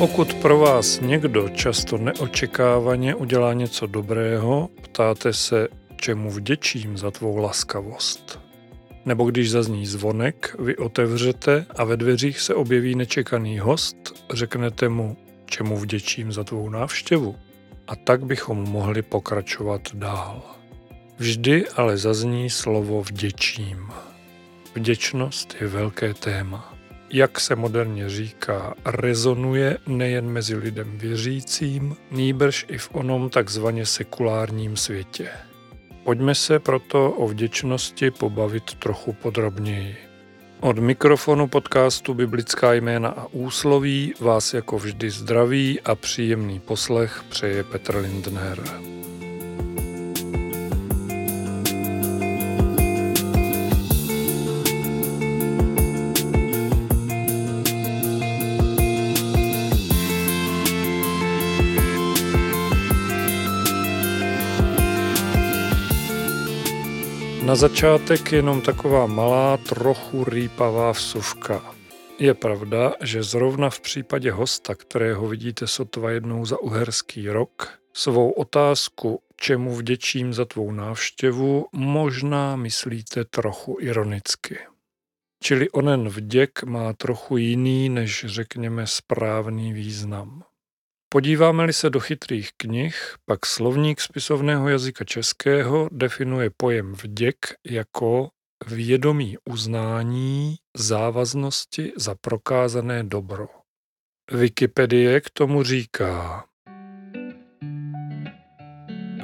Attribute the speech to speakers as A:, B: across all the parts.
A: Pokud pro vás někdo často neočekávaně udělá něco dobrého, ptáte se, čemu vděčím za tvou laskavost. Nebo když zazní zvonek, vy otevřete a ve dveřích se objeví nečekaný host, řeknete mu, čemu vděčím za tvou návštěvu. A tak bychom mohli pokračovat dál. Vždy ale zazní slovo vděčím. Vděčnost je velké téma. Jak se moderně říká, rezonuje nejen mezi lidem věřícím, nýbrž i v onom takzvaně sekulárním světě. Pojďme se proto o vděčnosti pobavit trochu podrobněji. Od mikrofonu podcastu Biblická jména a úsloví vás jako vždy zdraví a příjemný poslech přeje Petr Lindner. Na začátek jenom taková malá, trochu rýpavá vsuvka. Je pravda, že zrovna v případě hosta, kterého vidíte sotva jednou za uherský rok, svou otázku, čemu vděčím za tvou návštěvu, možná myslíte trochu ironicky. Čili onen vděk má trochu jiný než řekněme správný význam. Podíváme-li se do chytrých knih, pak slovník spisovného jazyka českého definuje pojem vděk jako vědomí uznání závaznosti za prokázané dobro. Wikipedie k tomu říká,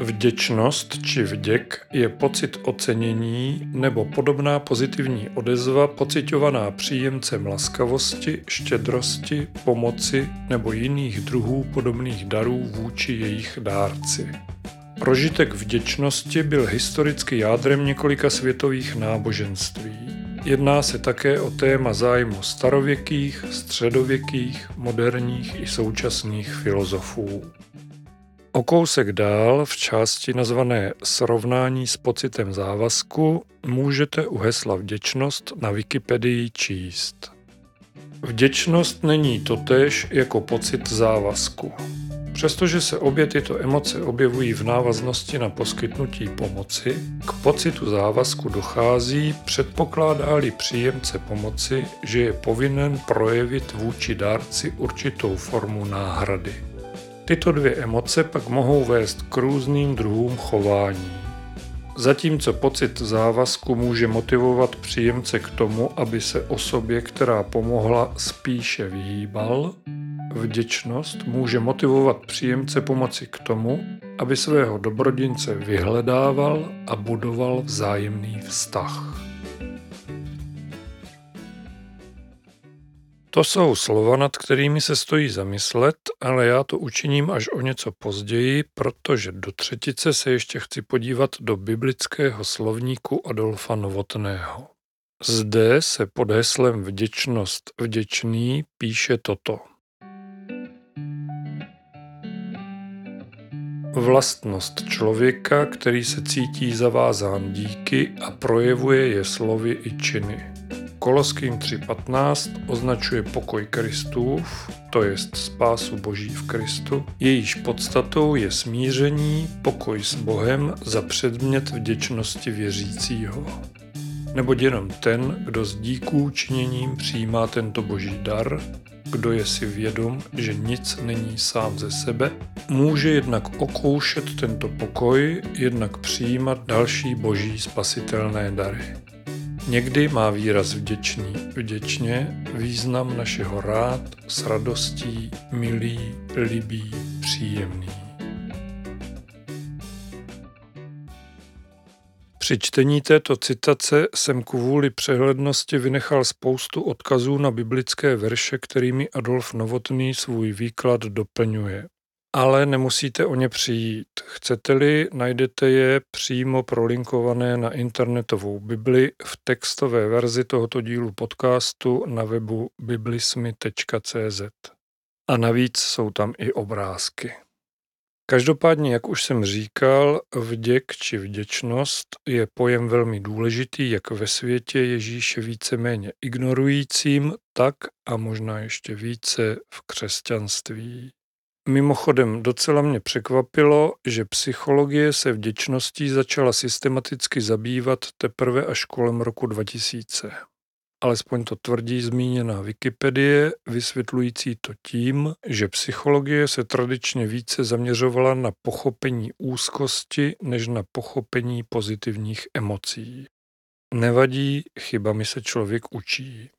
A: Vděčnost či vděk je pocit ocenění nebo podobná pozitivní odezva pocitovaná příjemcem laskavosti, štědrosti, pomoci nebo jiných druhů podobných darů vůči jejich dárci. Prožitek vděčnosti byl historicky jádrem několika světových náboženství. Jedná se také o téma zájmu starověkých, středověkých, moderních i současných filozofů. O kousek dál v části nazvané Srovnání s pocitem závazku můžete u hesla vděčnost na Wikipedii číst. Vděčnost není totéž jako pocit závazku. Přestože se obě tyto emoce objevují v návaznosti na poskytnutí pomoci, k pocitu závazku dochází, předpokládá-li příjemce pomoci, že je povinen projevit vůči dárci určitou formu náhrady. Tyto dvě emoce pak mohou vést k různým druhům chování. Zatímco pocit závazku může motivovat příjemce k tomu, aby se osobě, která pomohla, spíše vyhýbal, vděčnost může motivovat příjemce pomoci k tomu, aby svého dobrodince vyhledával a budoval vzájemný vztah. To jsou slova, nad kterými se stojí zamyslet, ale já to učiním až o něco později, protože do třetice se ještě chci podívat do biblického slovníku Adolfa Novotného. Zde se pod heslem vděčnost vděčný píše toto. Vlastnost člověka, který se cítí zavázán díky a projevuje je slovy i činy. Koloským 3.15 označuje pokoj Kristův, to jest spásu Boží v Kristu, jejíž podstatou je smíření, pokoj s Bohem za předmět vděčnosti věřícího. Neboť jenom ten, kdo s díků činěním přijímá tento boží dar, kdo je si vědom, že nic není sám ze sebe, může jednak okoušet tento pokoj, jednak přijímat další boží spasitelné dary. Někdy má výraz vděčný, vděčně význam našeho rád, s radostí, milý, libý, příjemný. Při čtení této citace jsem kvůli přehlednosti vynechal spoustu odkazů na biblické verše, kterými Adolf Novotný svůj výklad doplňuje ale nemusíte o ně přijít. Chcete-li, najdete je přímo prolinkované na internetovou Bibli v textové verzi tohoto dílu podcastu na webu biblismy.cz. A navíc jsou tam i obrázky. Každopádně, jak už jsem říkal, vděk či vděčnost je pojem velmi důležitý jak ve světě Ježíše víceméně ignorujícím, tak a možná ještě více v křesťanství. Mimochodem docela mě překvapilo, že psychologie se vděčností začala systematicky zabývat teprve až kolem roku 2000. Alespoň to tvrdí zmíněná Wikipedie, vysvětlující to tím, že psychologie se tradičně více zaměřovala na pochopení úzkosti než na pochopení pozitivních emocí. Nevadí, chybami se člověk učí.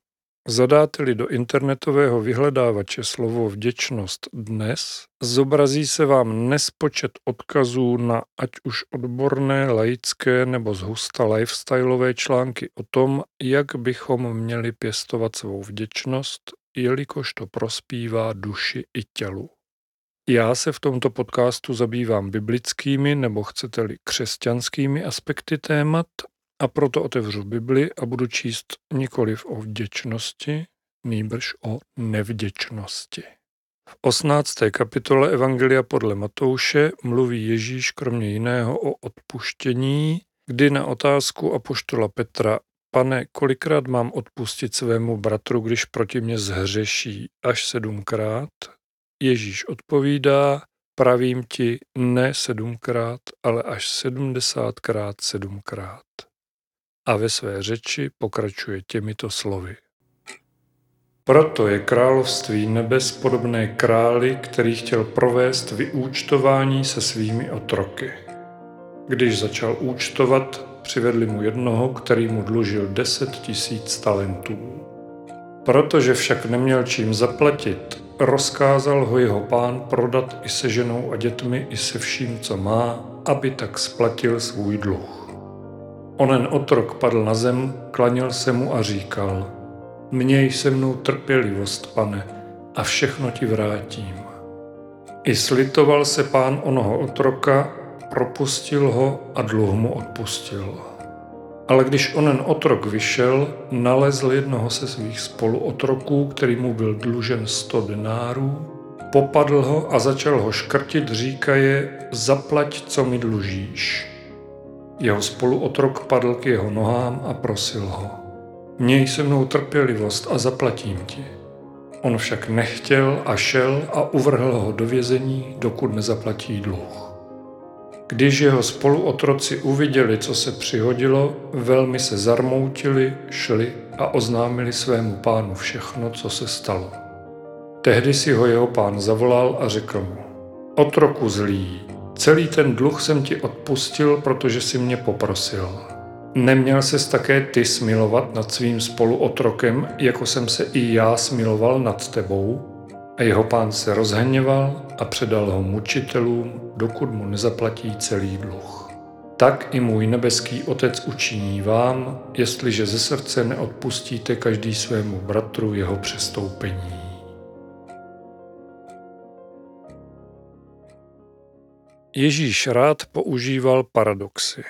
A: Zadáte-li do internetového vyhledávače slovo vděčnost dnes, zobrazí se vám nespočet odkazů na ať už odborné, laické nebo zhusta lifestyleové články o tom, jak bychom měli pěstovat svou vděčnost, jelikož to prospívá duši i tělu. Já se v tomto podcastu zabývám biblickými nebo chcete-li křesťanskými aspekty témat a proto otevřu Bibli a budu číst nikoliv o vděčnosti, nýbrž o nevděčnosti. V 18. kapitole Evangelia podle Matouše mluví Ježíš kromě jiného o odpuštění, kdy na otázku apoštola Petra Pane, kolikrát mám odpustit svému bratru, když proti mě zhřeší až sedmkrát? Ježíš odpovídá, pravím ti ne sedmkrát, ale až sedmdesátkrát sedmkrát a ve své řeči pokračuje těmito slovy. Proto je království nebes podobné králi, který chtěl provést vyúčtování se svými otroky. Když začal účtovat, přivedli mu jednoho, který mu dlužil deset tisíc talentů. Protože však neměl čím zaplatit, rozkázal ho jeho pán prodat i se ženou a dětmi, i se vším, co má, aby tak splatil svůj dluh. Onen otrok padl na zem, klanil se mu a říkal, měj se mnou trpělivost, pane, a všechno ti vrátím. I slitoval se pán onoho otroka, propustil ho a dluh mu odpustil. Ale když onen otrok vyšel, nalezl jednoho se svých spoluotroků, který mu byl dlužen sto denárů, popadl ho a začal ho škrtit, říkaje, zaplať, co mi dlužíš. Jeho spoluotrok padl k jeho nohám a prosil ho. Měj se mnou trpělivost a zaplatím ti. On však nechtěl a šel a uvrhl ho do vězení, dokud nezaplatí dluh. Když jeho spoluotroci uviděli, co se přihodilo, velmi se zarmoutili, šli a oznámili svému pánu všechno, co se stalo. Tehdy si ho jeho pán zavolal a řekl mu, otroku zlý, Celý ten dluh jsem ti odpustil, protože si mě poprosil. Neměl ses také ty smilovat nad svým spoluotrokem, jako jsem se i já smiloval nad tebou? A jeho pán se rozhněval a předal ho mučitelům, dokud mu nezaplatí celý dluh. Tak i můj nebeský Otec učiní vám, jestliže ze srdce neodpustíte každý svému bratru jeho přestoupení. Ježíš rád používal paradoxy.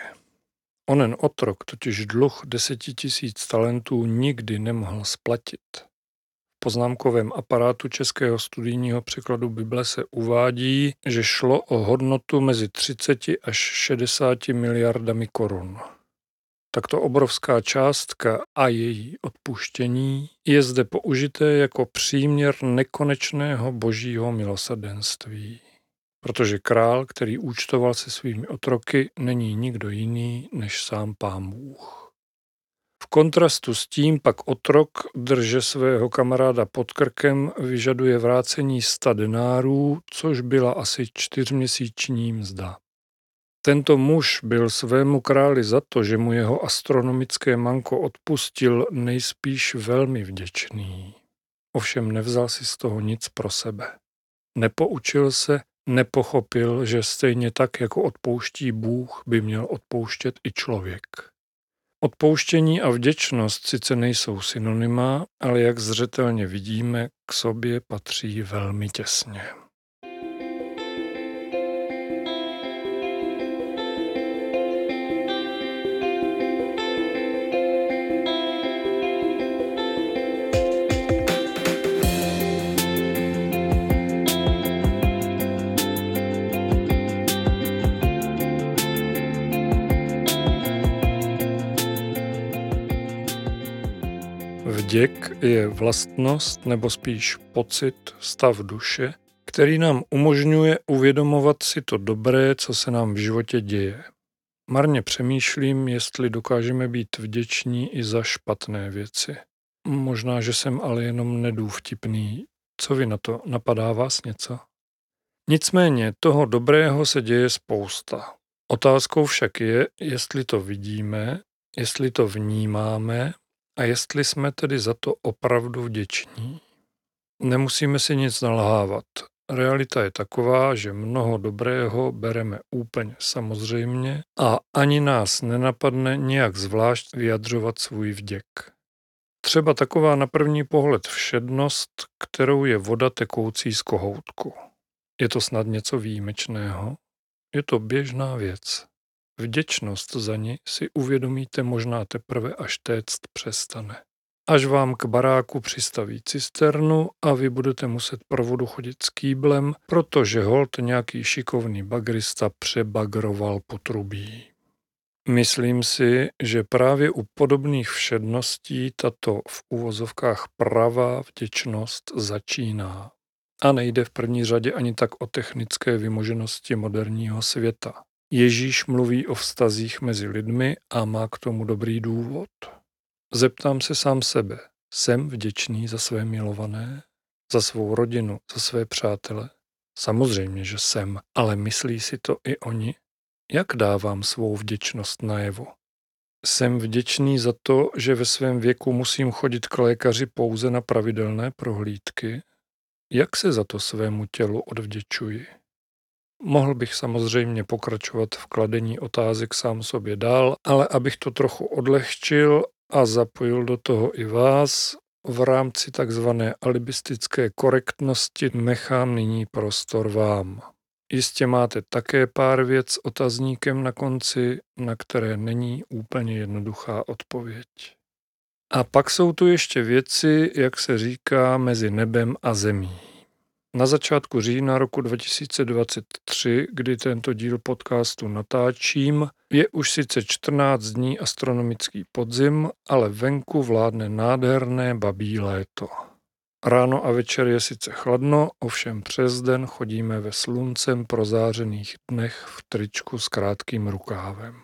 A: Onen otrok totiž dluh deseti tisíc talentů nikdy nemohl splatit. V poznámkovém aparátu Českého studijního překladu Bible se uvádí, že šlo o hodnotu mezi 30 až 60 miliardami korun. Takto obrovská částka a její odpuštění je zde použité jako příměr nekonečného božího milosrdenství protože král, který účtoval se svými otroky, není nikdo jiný než sám pán Bůh. V kontrastu s tím pak otrok drže svého kamaráda pod krkem vyžaduje vrácení sta denárů, což byla asi čtyřměsíční mzda. Tento muž byl svému králi za to, že mu jeho astronomické manko odpustil, nejspíš velmi vděčný. Ovšem nevzal si z toho nic pro sebe. Nepoučil se Nepochopil, že stejně tak, jako odpouští Bůh, by měl odpouštět i člověk. Odpouštění a vděčnost sice nejsou synonyma, ale jak zřetelně vidíme, k sobě patří velmi těsně. Je vlastnost nebo spíš pocit, stav duše, který nám umožňuje uvědomovat si to dobré, co se nám v životě děje. Marně přemýšlím, jestli dokážeme být vděční i za špatné věci. Možná, že jsem ale jenom nedůvtipný. Co vy na to? Napadá vás něco? Nicméně toho dobrého se děje spousta. Otázkou však je, jestli to vidíme, jestli to vnímáme a jestli jsme tedy za to opravdu vděční. Nemusíme si nic nalhávat. Realita je taková, že mnoho dobrého bereme úplně samozřejmě a ani nás nenapadne nějak zvlášť vyjadřovat svůj vděk. Třeba taková na první pohled všednost, kterou je voda tekoucí z kohoutku. Je to snad něco výjimečného? Je to běžná věc. Vděčnost za ní si uvědomíte možná teprve, až téct přestane. Až vám k baráku přistaví cisternu a vy budete muset pro vodu chodit s kýblem, protože holt nějaký šikovný bagrista přebagroval potrubí. Myslím si, že právě u podobných všedností tato v uvozovkách pravá vděčnost začíná. A nejde v první řadě ani tak o technické vymoženosti moderního světa. Ježíš mluví o vztazích mezi lidmi a má k tomu dobrý důvod. Zeptám se sám sebe, jsem vděčný za své milované, za svou rodinu, za své přátele? Samozřejmě, že jsem, ale myslí si to i oni? Jak dávám svou vděčnost najevo? Jsem vděčný za to, že ve svém věku musím chodit k lékaři pouze na pravidelné prohlídky? Jak se za to svému tělu odvděčuji? Mohl bych samozřejmě pokračovat v kladení otázek sám sobě dál, ale abych to trochu odlehčil a zapojil do toho i vás, v rámci takzvané alibistické korektnosti nechám nyní prostor vám. Jistě máte také pár věc s otazníkem na konci, na které není úplně jednoduchá odpověď. A pak jsou tu ještě věci, jak se říká, mezi nebem a zemí. Na začátku října roku 2023, kdy tento díl podcastu natáčím, je už sice 14 dní astronomický podzim, ale venku vládne nádherné babí léto. Ráno a večer je sice chladno, ovšem přes den chodíme ve sluncem prozářených dnech v tričku s krátkým rukávem.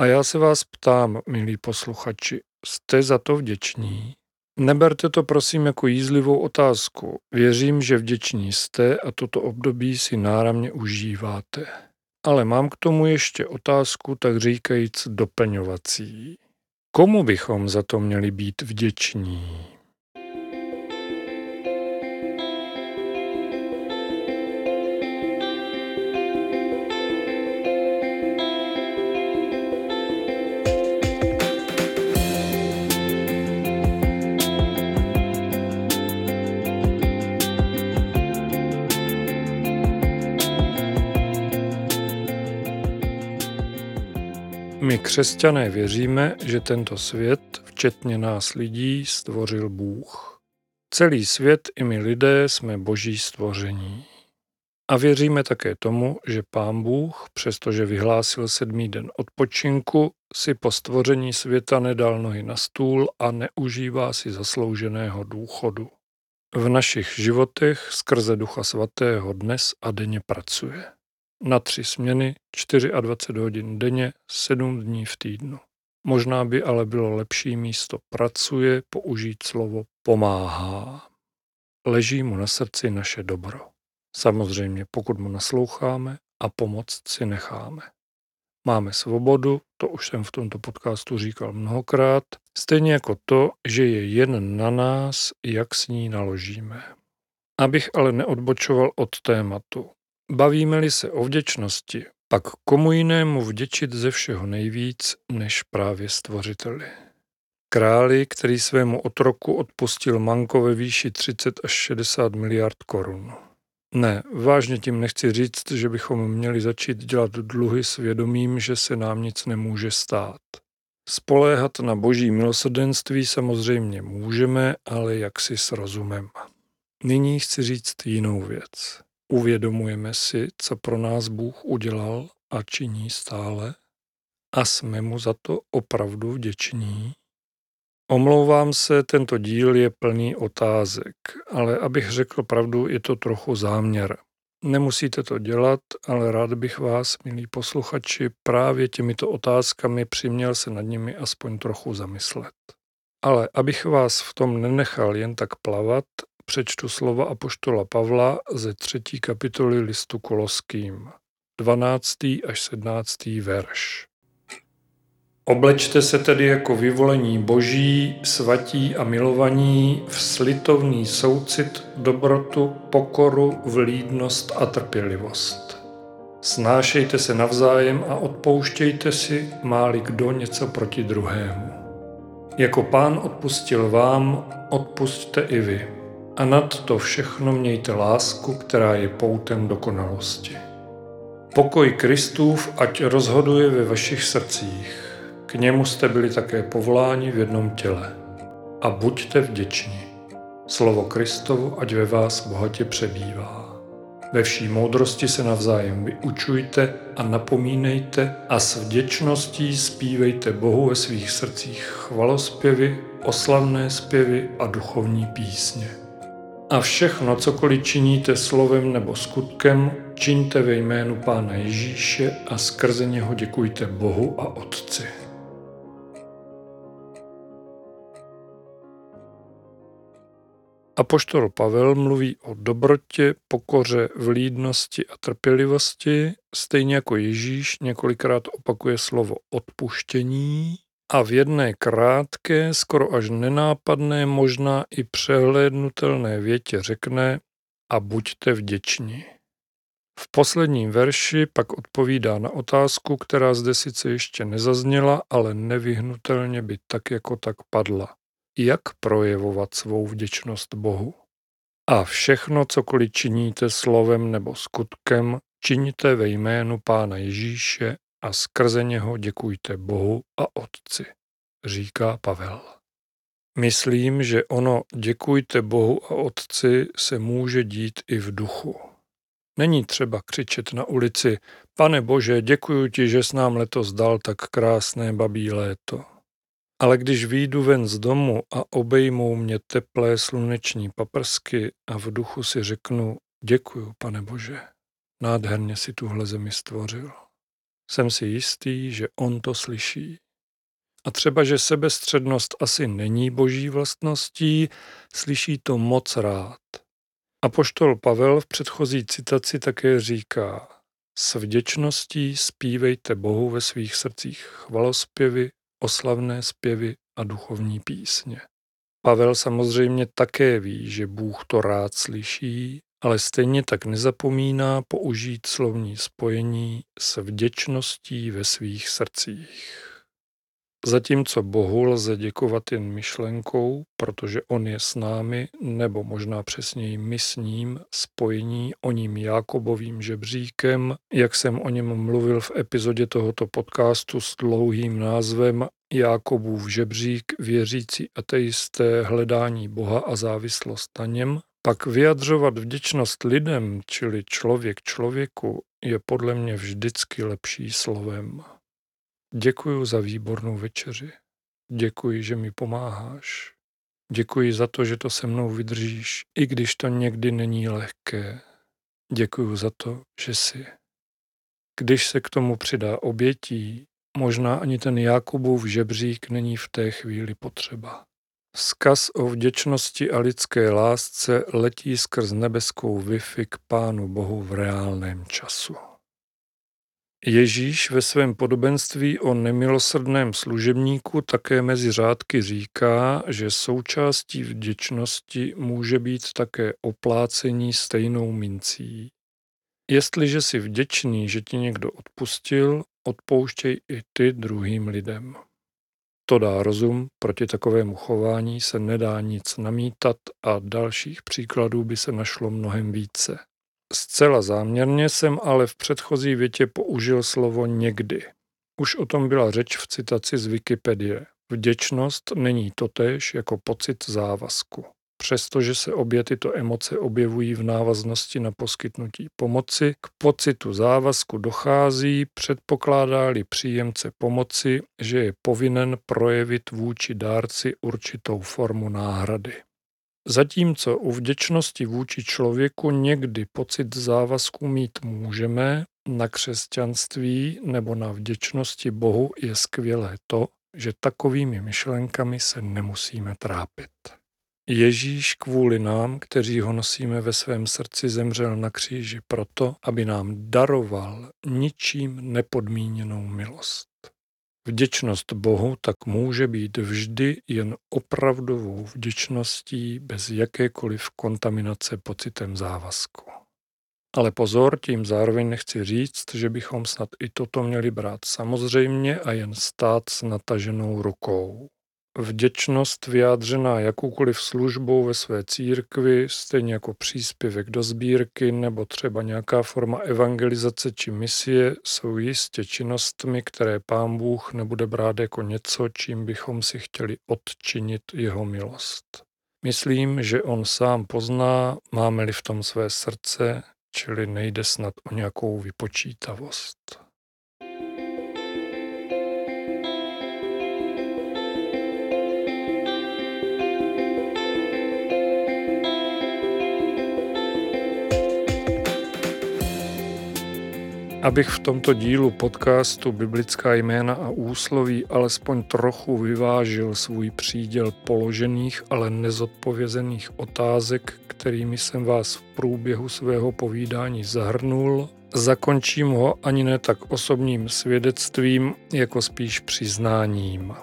A: A já se vás ptám, milí posluchači, jste za to vděční? Neberte to prosím jako jízlivou otázku. Věřím, že vděční jste a toto období si náramně užíváte. Ale mám k tomu ještě otázku, tak říkajíc doplňovací. Komu bychom za to měli být vděční? Křesťané věříme, že tento svět, včetně nás lidí, stvořil Bůh. Celý svět i my lidé jsme boží stvoření. A věříme také tomu, že Pán Bůh, přestože vyhlásil sedmý den odpočinku, si po stvoření světa nedal nohy na stůl a neužívá si zaslouženého důchodu. V našich životech skrze Ducha Svatého dnes a denně pracuje na tři směny, 24 hodin denně, 7 dní v týdnu. Možná by ale bylo lepší místo pracuje použít slovo pomáhá. Leží mu na srdci naše dobro. Samozřejmě, pokud mu nasloucháme a pomoc si necháme. Máme svobodu, to už jsem v tomto podcastu říkal mnohokrát, stejně jako to, že je jen na nás, jak s ní naložíme. Abych ale neodbočoval od tématu. Bavíme-li se o vděčnosti, pak komu jinému vděčit ze všeho nejvíc, než právě stvořiteli. Králi, který svému otroku odpustil manko ve výši 30 až 60 miliard korun. Ne, vážně tím nechci říct, že bychom měli začít dělat dluhy s vědomím, že se nám nic nemůže stát. Spoléhat na boží milosrdenství samozřejmě můžeme, ale jaksi s rozumem. Nyní chci říct jinou věc. Uvědomujeme si, co pro nás Bůh udělal a činí stále a jsme mu za to opravdu vděční? Omlouvám se, tento díl je plný otázek, ale abych řekl pravdu, je to trochu záměr. Nemusíte to dělat, ale rád bych vás, milí posluchači, právě těmito otázkami přiměl se nad nimi aspoň trochu zamyslet. Ale abych vás v tom nenechal jen tak plavat, přečtu slova apoštola Pavla ze třetí kapitoly listu Koloským, 12. až 17. verš. Oblečte se tedy jako vyvolení boží, svatí a milovaní v slitovný soucit, dobrotu, pokoru, vlídnost a trpělivost. Snášejte se navzájem a odpouštějte si, máli kdo něco proti druhému. Jako pán odpustil vám, odpustte i vy. A nad to všechno mějte lásku, která je poutem dokonalosti. Pokoj Kristův ať rozhoduje ve vašich srdcích k němu jste byli také povoláni v jednom těle. A buďte vděční. Slovo Kristovu ať ve vás bohatě přebývá. Ve vší moudrosti se navzájem vyučujte a napomínejte a s vděčností zpívejte Bohu ve svých srdcích chvalospěvy, oslavné zpěvy a duchovní písně. A všechno, cokoliv činíte slovem nebo skutkem, čiňte ve jménu Pána Ježíše a skrze něho děkujte Bohu a Otci. Apoštol Pavel mluví o dobrotě, pokoře, vlídnosti a trpělivosti, stejně jako Ježíš několikrát opakuje slovo odpuštění a v jedné krátké, skoro až nenápadné, možná i přehlédnutelné větě řekne a buďte vděční. V posledním verši pak odpovídá na otázku, která zde sice ještě nezazněla, ale nevyhnutelně by tak jako tak padla jak projevovat svou vděčnost Bohu. A všechno, cokoliv činíte slovem nebo skutkem, činíte ve jménu Pána Ježíše a skrze něho děkujte Bohu a Otci, říká Pavel. Myslím, že ono děkujte Bohu a Otci se může dít i v duchu. Není třeba křičet na ulici, pane Bože, děkuji ti, že s nám letos dal tak krásné babí léto. Ale když výjdu ven z domu a obejmou mě teplé sluneční paprsky a v duchu si řeknu, děkuju, pane Bože, nádherně si tuhle zemi stvořil. Jsem si jistý, že on to slyší. A třeba, že sebestřednost asi není boží vlastností, slyší to moc rád. A poštol Pavel v předchozí citaci také říká, s vděčností zpívejte Bohu ve svých srdcích chvalospěvy oslavné zpěvy a duchovní písně. Pavel samozřejmě také ví, že Bůh to rád slyší, ale stejně tak nezapomíná použít slovní spojení s vděčností ve svých srdcích. Zatímco Bohu lze děkovat jen myšlenkou, protože On je s námi, nebo možná přesněji my s ním, spojení o ním Jákobovým žebříkem, jak jsem o něm mluvil v epizodě tohoto podcastu s dlouhým názvem Jákobův žebřík, věřící ateisté, hledání Boha a závislost na něm, pak vyjadřovat vděčnost lidem, čili člověk člověku, je podle mě vždycky lepší slovem. Děkuji za výbornou večeři. Děkuji, že mi pomáháš. Děkuji za to, že to se mnou vydržíš, i když to někdy není lehké. Děkuji za to, že jsi. Když se k tomu přidá obětí, možná ani ten Jakubův žebřík není v té chvíli potřeba. Vzkaz o vděčnosti a lidské lásce letí skrz nebeskou Wi-Fi k Pánu Bohu v reálném času. Ježíš ve svém podobenství o nemilosrdném služebníku také mezi řádky říká, že součástí vděčnosti může být také oplácení stejnou mincí. Jestliže jsi vděčný, že ti někdo odpustil, odpouštěj i ty druhým lidem. To dá rozum, proti takovému chování se nedá nic namítat a dalších příkladů by se našlo mnohem více. Zcela záměrně jsem ale v předchozí větě použil slovo někdy. Už o tom byla řeč v citaci z Wikipedie. Vděčnost není totéž jako pocit závazku. Přestože se obě tyto emoce objevují v návaznosti na poskytnutí pomoci, k pocitu závazku dochází, předpokládá-li příjemce pomoci, že je povinen projevit vůči dárci určitou formu náhrady. Zatímco u vděčnosti vůči člověku někdy pocit závazku mít můžeme, na křesťanství nebo na vděčnosti Bohu je skvělé to, že takovými myšlenkami se nemusíme trápit. Ježíš kvůli nám, kteří ho nosíme ve svém srdci, zemřel na kříži proto, aby nám daroval ničím nepodmíněnou milost. Vděčnost Bohu tak může být vždy jen opravdovou vděčností bez jakékoliv kontaminace pocitem závazku. Ale pozor, tím zároveň nechci říct, že bychom snad i toto měli brát samozřejmě a jen stát s nataženou rukou. Vděčnost vyjádřená jakoukoliv službou ve své církvi, stejně jako příspěvek do sbírky nebo třeba nějaká forma evangelizace či misie, jsou jistě činnostmi, které pán Bůh nebude brát jako něco, čím bychom si chtěli odčinit jeho milost. Myslím, že on sám pozná, máme-li v tom své srdce, čili nejde snad o nějakou vypočítavost. Abych v tomto dílu podcastu Biblická jména a úsloví alespoň trochu vyvážil svůj příděl položených, ale nezodpovězených otázek, kterými jsem vás v průběhu svého povídání zahrnul, zakončím ho ani ne tak osobním svědectvím, jako spíš přiznáním.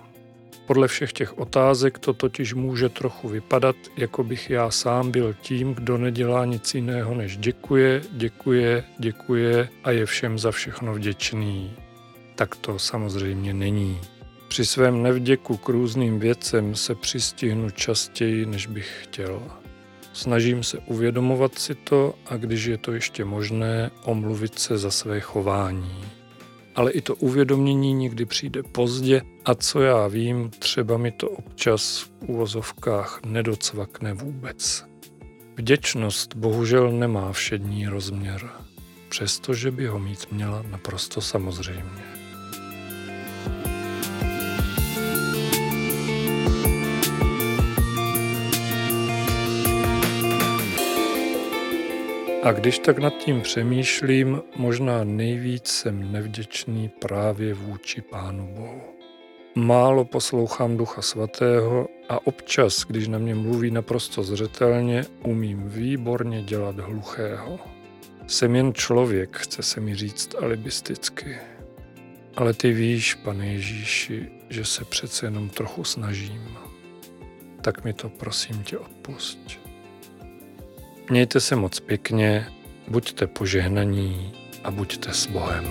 A: Podle všech těch otázek to totiž může trochu vypadat, jako bych já sám byl tím, kdo nedělá nic jiného než děkuje, děkuje, děkuje a je všem za všechno vděčný. Tak to samozřejmě není. Při svém nevděku k různým věcem se přistihnu častěji, než bych chtěl. Snažím se uvědomovat si to a když je to ještě možné, omluvit se za své chování ale i to uvědomění někdy přijde pozdě a co já vím, třeba mi to občas v úvozovkách nedocvakne vůbec. Vděčnost bohužel nemá všední rozměr, přestože by ho mít měla naprosto samozřejmě. A když tak nad tím přemýšlím, možná nejvíc jsem nevděčný právě vůči Pánu Bohu. Málo poslouchám Ducha Svatého a občas, když na mě mluví naprosto zřetelně, umím výborně dělat hluchého. Jsem jen člověk, chce se mi říct alibisticky. Ale ty víš, pane Ježíši, že se přece jenom trochu snažím. Tak mi to prosím tě odpusť. Mějte se moc pěkně, buďte požehnaní a buďte s Bohem.